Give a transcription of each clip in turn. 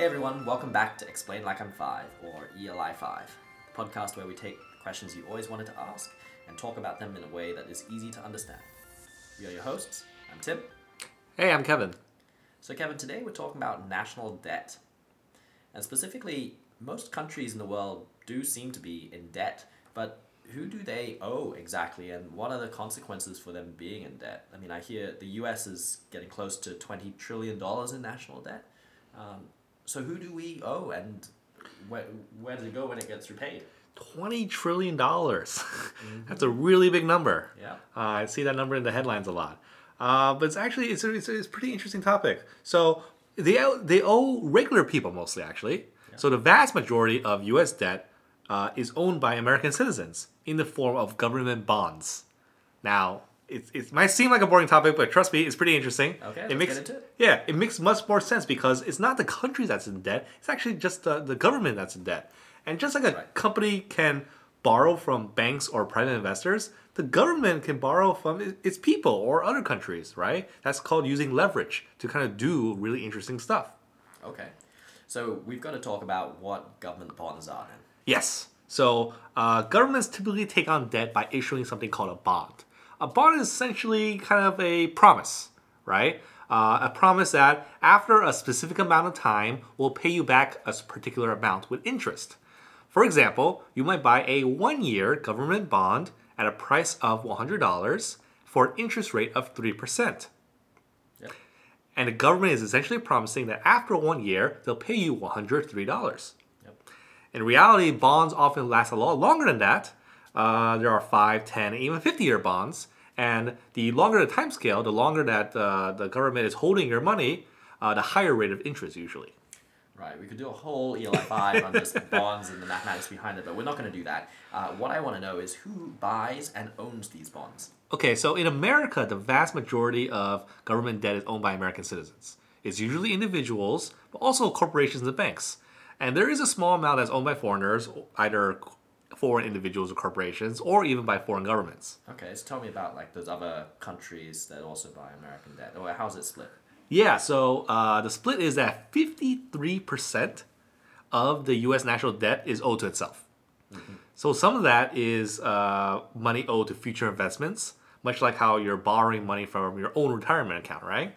Hey everyone, welcome back to Explain Like I'm Five, or ELI 5, the podcast where we take questions you always wanted to ask and talk about them in a way that is easy to understand. We are your hosts. I'm Tim. Hey, I'm Kevin. So, Kevin, today we're talking about national debt. And specifically, most countries in the world do seem to be in debt, but who do they owe exactly, and what are the consequences for them being in debt? I mean, I hear the US is getting close to $20 trillion in national debt. Um, so, who do we owe, and where, where does it go when it gets repaid? $20 trillion. That's a really big number. Yeah. Uh, I see that number in the headlines a lot. Uh, but it's actually it's a, it's, a, it's a pretty interesting topic. So they owe, they owe regular people mostly actually. So the vast majority of U.S. debt uh, is owned by American citizens in the form of government bonds. Now it, it might seem like a boring topic, but trust me, it's pretty interesting. Okay, it let's makes get into it. yeah, it makes much more sense because it's not the country that's in debt; it's actually just the, the government that's in debt. And just like a Right. company can borrow from banks or private investors, the government can borrow from its people or other countries, right? That's called using leverage to kind of do really interesting stuff. Okay. So, we've got to talk about what government bonds are then. Yes. So uh, governments typically take on debt by issuing something called a bond. A bond is essentially kind of a promise, right? Uh, a promise that after a specific amount of time we'll pay you back a particular amount with interest. For example, you might buy a one year government bond at a price of $100 for an interest rate of 3%. Yep. And the government is essentially promising that after one year, they'll pay you $103. Yep. In reality, bonds often last a lot longer than that. Uh, there are 5, 10, even 50 year bonds. And the longer the time scale, the longer that uh, the government is holding your money, uh, the higher rate of interest usually. Right, we could do a whole ELI 5 on just bonds and the mathematics behind it, but we're not going to do that. Uh, what I want to know is who buys and owns these bonds? Okay, so in America, the vast majority of government debt is owned by American citizens. It's usually individuals, but also corporations and banks. And there is a small amount that's owned by foreigners, either foreign individuals or corporations, or even by foreign governments. Okay, so tell me about like those other countries that also buy American debt, or how's it split? Yeah, so uh, the split is that 53% of the US national debt is owed to itself. So some of that is uh, money owed to future investments, much like how you're borrowing money from your own retirement account, right?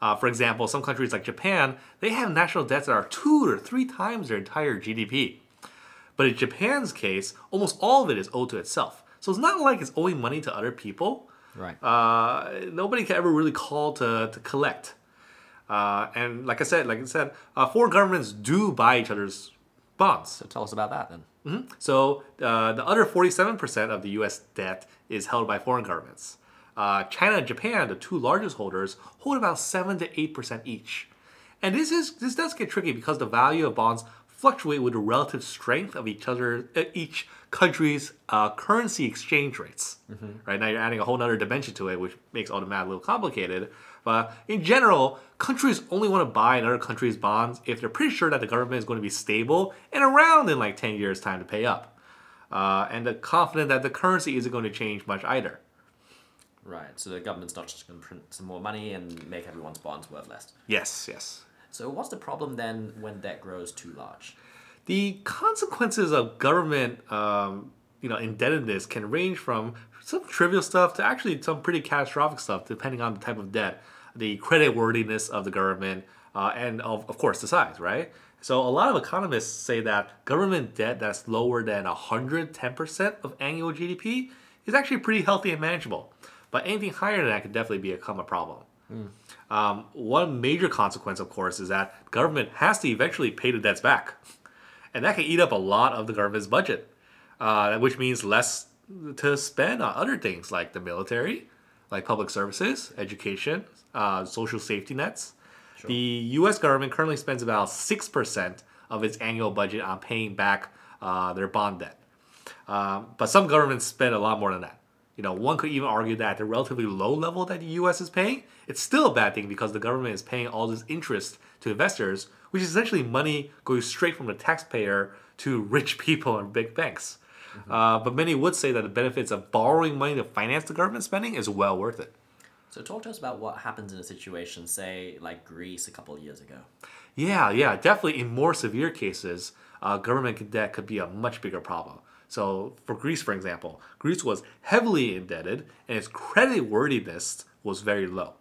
Uh, for example, some countries like Japan, they have national debts that are two or three times their entire GDP. But in Japan's case, almost all of it is owed to itself. So it's not like it's owing money to other people. Right. Uh, nobody can ever really call to, to collect. Uh, and like I said, like I said, uh, foreign governments do buy each other's bonds. so tell us about that then. So uh, the other 47% of the U.S. debt is held by foreign governments. Uh, China and Japan, the two largest holders, hold about seven to eight percent each. And this is this does get tricky because the value of bonds fluctuate with the relative strength of each other, uh, each country's uh, currency exchange rates. Right now, you're adding a whole other dimension to it, which makes all the math a little complicated. But in general, countries only want to buy another country's bonds if they're pretty sure that the government is going to be stable and around in like 10 years' time to pay up. Uh, and they're confident that the currency isn't going to change much either. Right, so the government's not just going to print some more money and make everyone's bonds worth less. Yes, yes. So what's the problem then when debt grows too large? The consequences of government, um, you know, indebtedness can range from some trivial stuff to actually some pretty catastrophic stuff, depending on the type of debt, the creditworthiness of the government, uh, and of, of course the size, right? So a lot of economists say that government debt that's lower than 110% of annual GDP is actually pretty healthy and manageable. But anything higher than that could definitely become a problem. Um, one major consequence, of course, is that government has to eventually pay the debts back. And that can eat up a lot of the government's budget, uh, which means less to spend on other things like the military, like public services, education, uh, social safety nets. The US government currently spends about 6% of its annual budget on paying back uh, their bond debt. Um, but some governments spend a lot more than that. You know, one could even argue that at the relatively low level that the U.S. is paying, it's still a bad thing because the government is paying all this interest to investors, which is essentially money going straight from the taxpayer to rich people and big banks. Uh, but many would say that the benefits of borrowing money to finance the government spending is well worth it. So talk to us about what happens in a situation, say, like Greece a couple of years ago. Yeah, yeah, definitely. In more severe cases, uh, government debt could be a much bigger problem. So, for Greece, for example, Greece was heavily indebted and its credit worthiness was very low.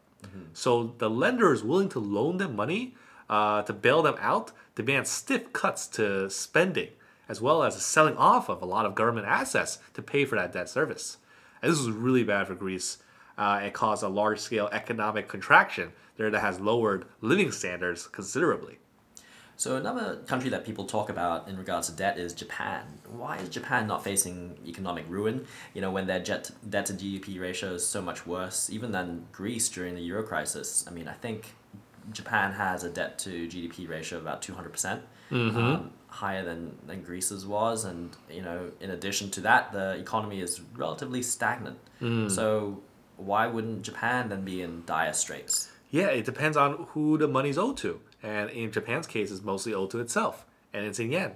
So, the lenders willing to loan them money uh, to bail them out demand stiff cuts to spending, as well as selling off of a lot of government assets to pay for that debt service. And this was really bad for Greece. Uh, it caused a large scale economic contraction there that has lowered living standards considerably. So another country that people talk about in regards to debt is Japan. Why is Japan not facing economic ruin? You know, when their jet, debt to GDP ratio is so much worse, even than Greece during the Euro crisis. I mean, I think Japan has a debt to GDP ratio of about two hundred percent, um, higher than than Greece's was, and you know, in addition to that, the economy is relatively stagnant. So why wouldn't Japan then be in dire straits? Yeah, it depends on who the money's owed to. And in Japan's case, it's mostly owed to itself, and it's in yen.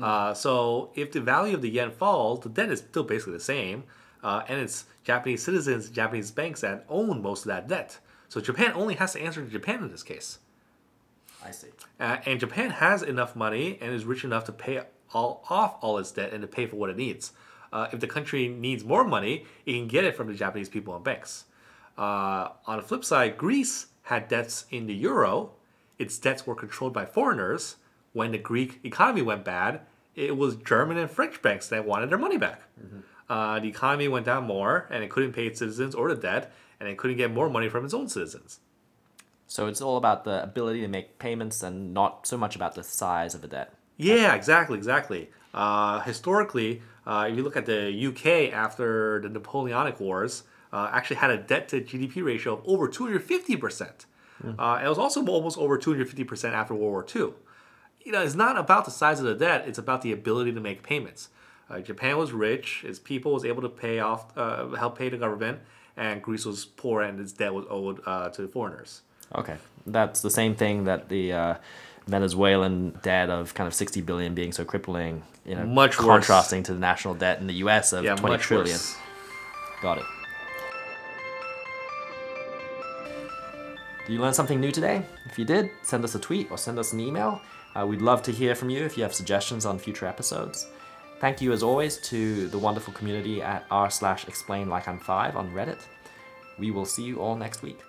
Uh, so if the value of the yen falls, the debt is still basically the same, uh, and it's Japanese citizens, Japanese banks that own most of that debt. So Japan only has to answer to Japan in this case. I see. Uh, and Japan has enough money and is rich enough to pay all off all its debt and to pay for what it needs. Uh, if the country needs more money, it can get it from the Japanese people and banks. Uh, on the flip side, Greece had debts in the euro. Its debts were controlled by foreigners. When the Greek economy went bad, it was German and French banks that wanted their money back. Uh, the economy went down more, and it couldn't pay its citizens or the debt, and it couldn't get more money from its own citizens. So it's all about the ability to make payments and not so much about the size of the debt. Yeah, exactly, exactly. Uh, historically, uh, if you look at the UK after the Napoleonic Wars, uh, actually had a debt to GDP ratio of over 250%. Uh, it was also almost over 250% after World War II. You know, it's not about the size of the debt, it's about the ability to make payments. Uh, Japan was rich, its people was able to pay off, uh, help pay the government, and Greece was poor and its debt was owed uh, to the foreigners. Okay, that's the same thing that the uh, Venezuelan debt of kind of sixty billion being so crippling. You know, Much worse. contrasting to the national debt in the U.S. of Yeah, twenty much trillion. worse. Got it. Did you learn something new today? If you did, send us a tweet or send us an email. Uh, we'd love to hear from you if you have suggestions on future episodes. Thank you as always to the wonderful community at r slash explain like I'm five on Reddit. We will see you all next week.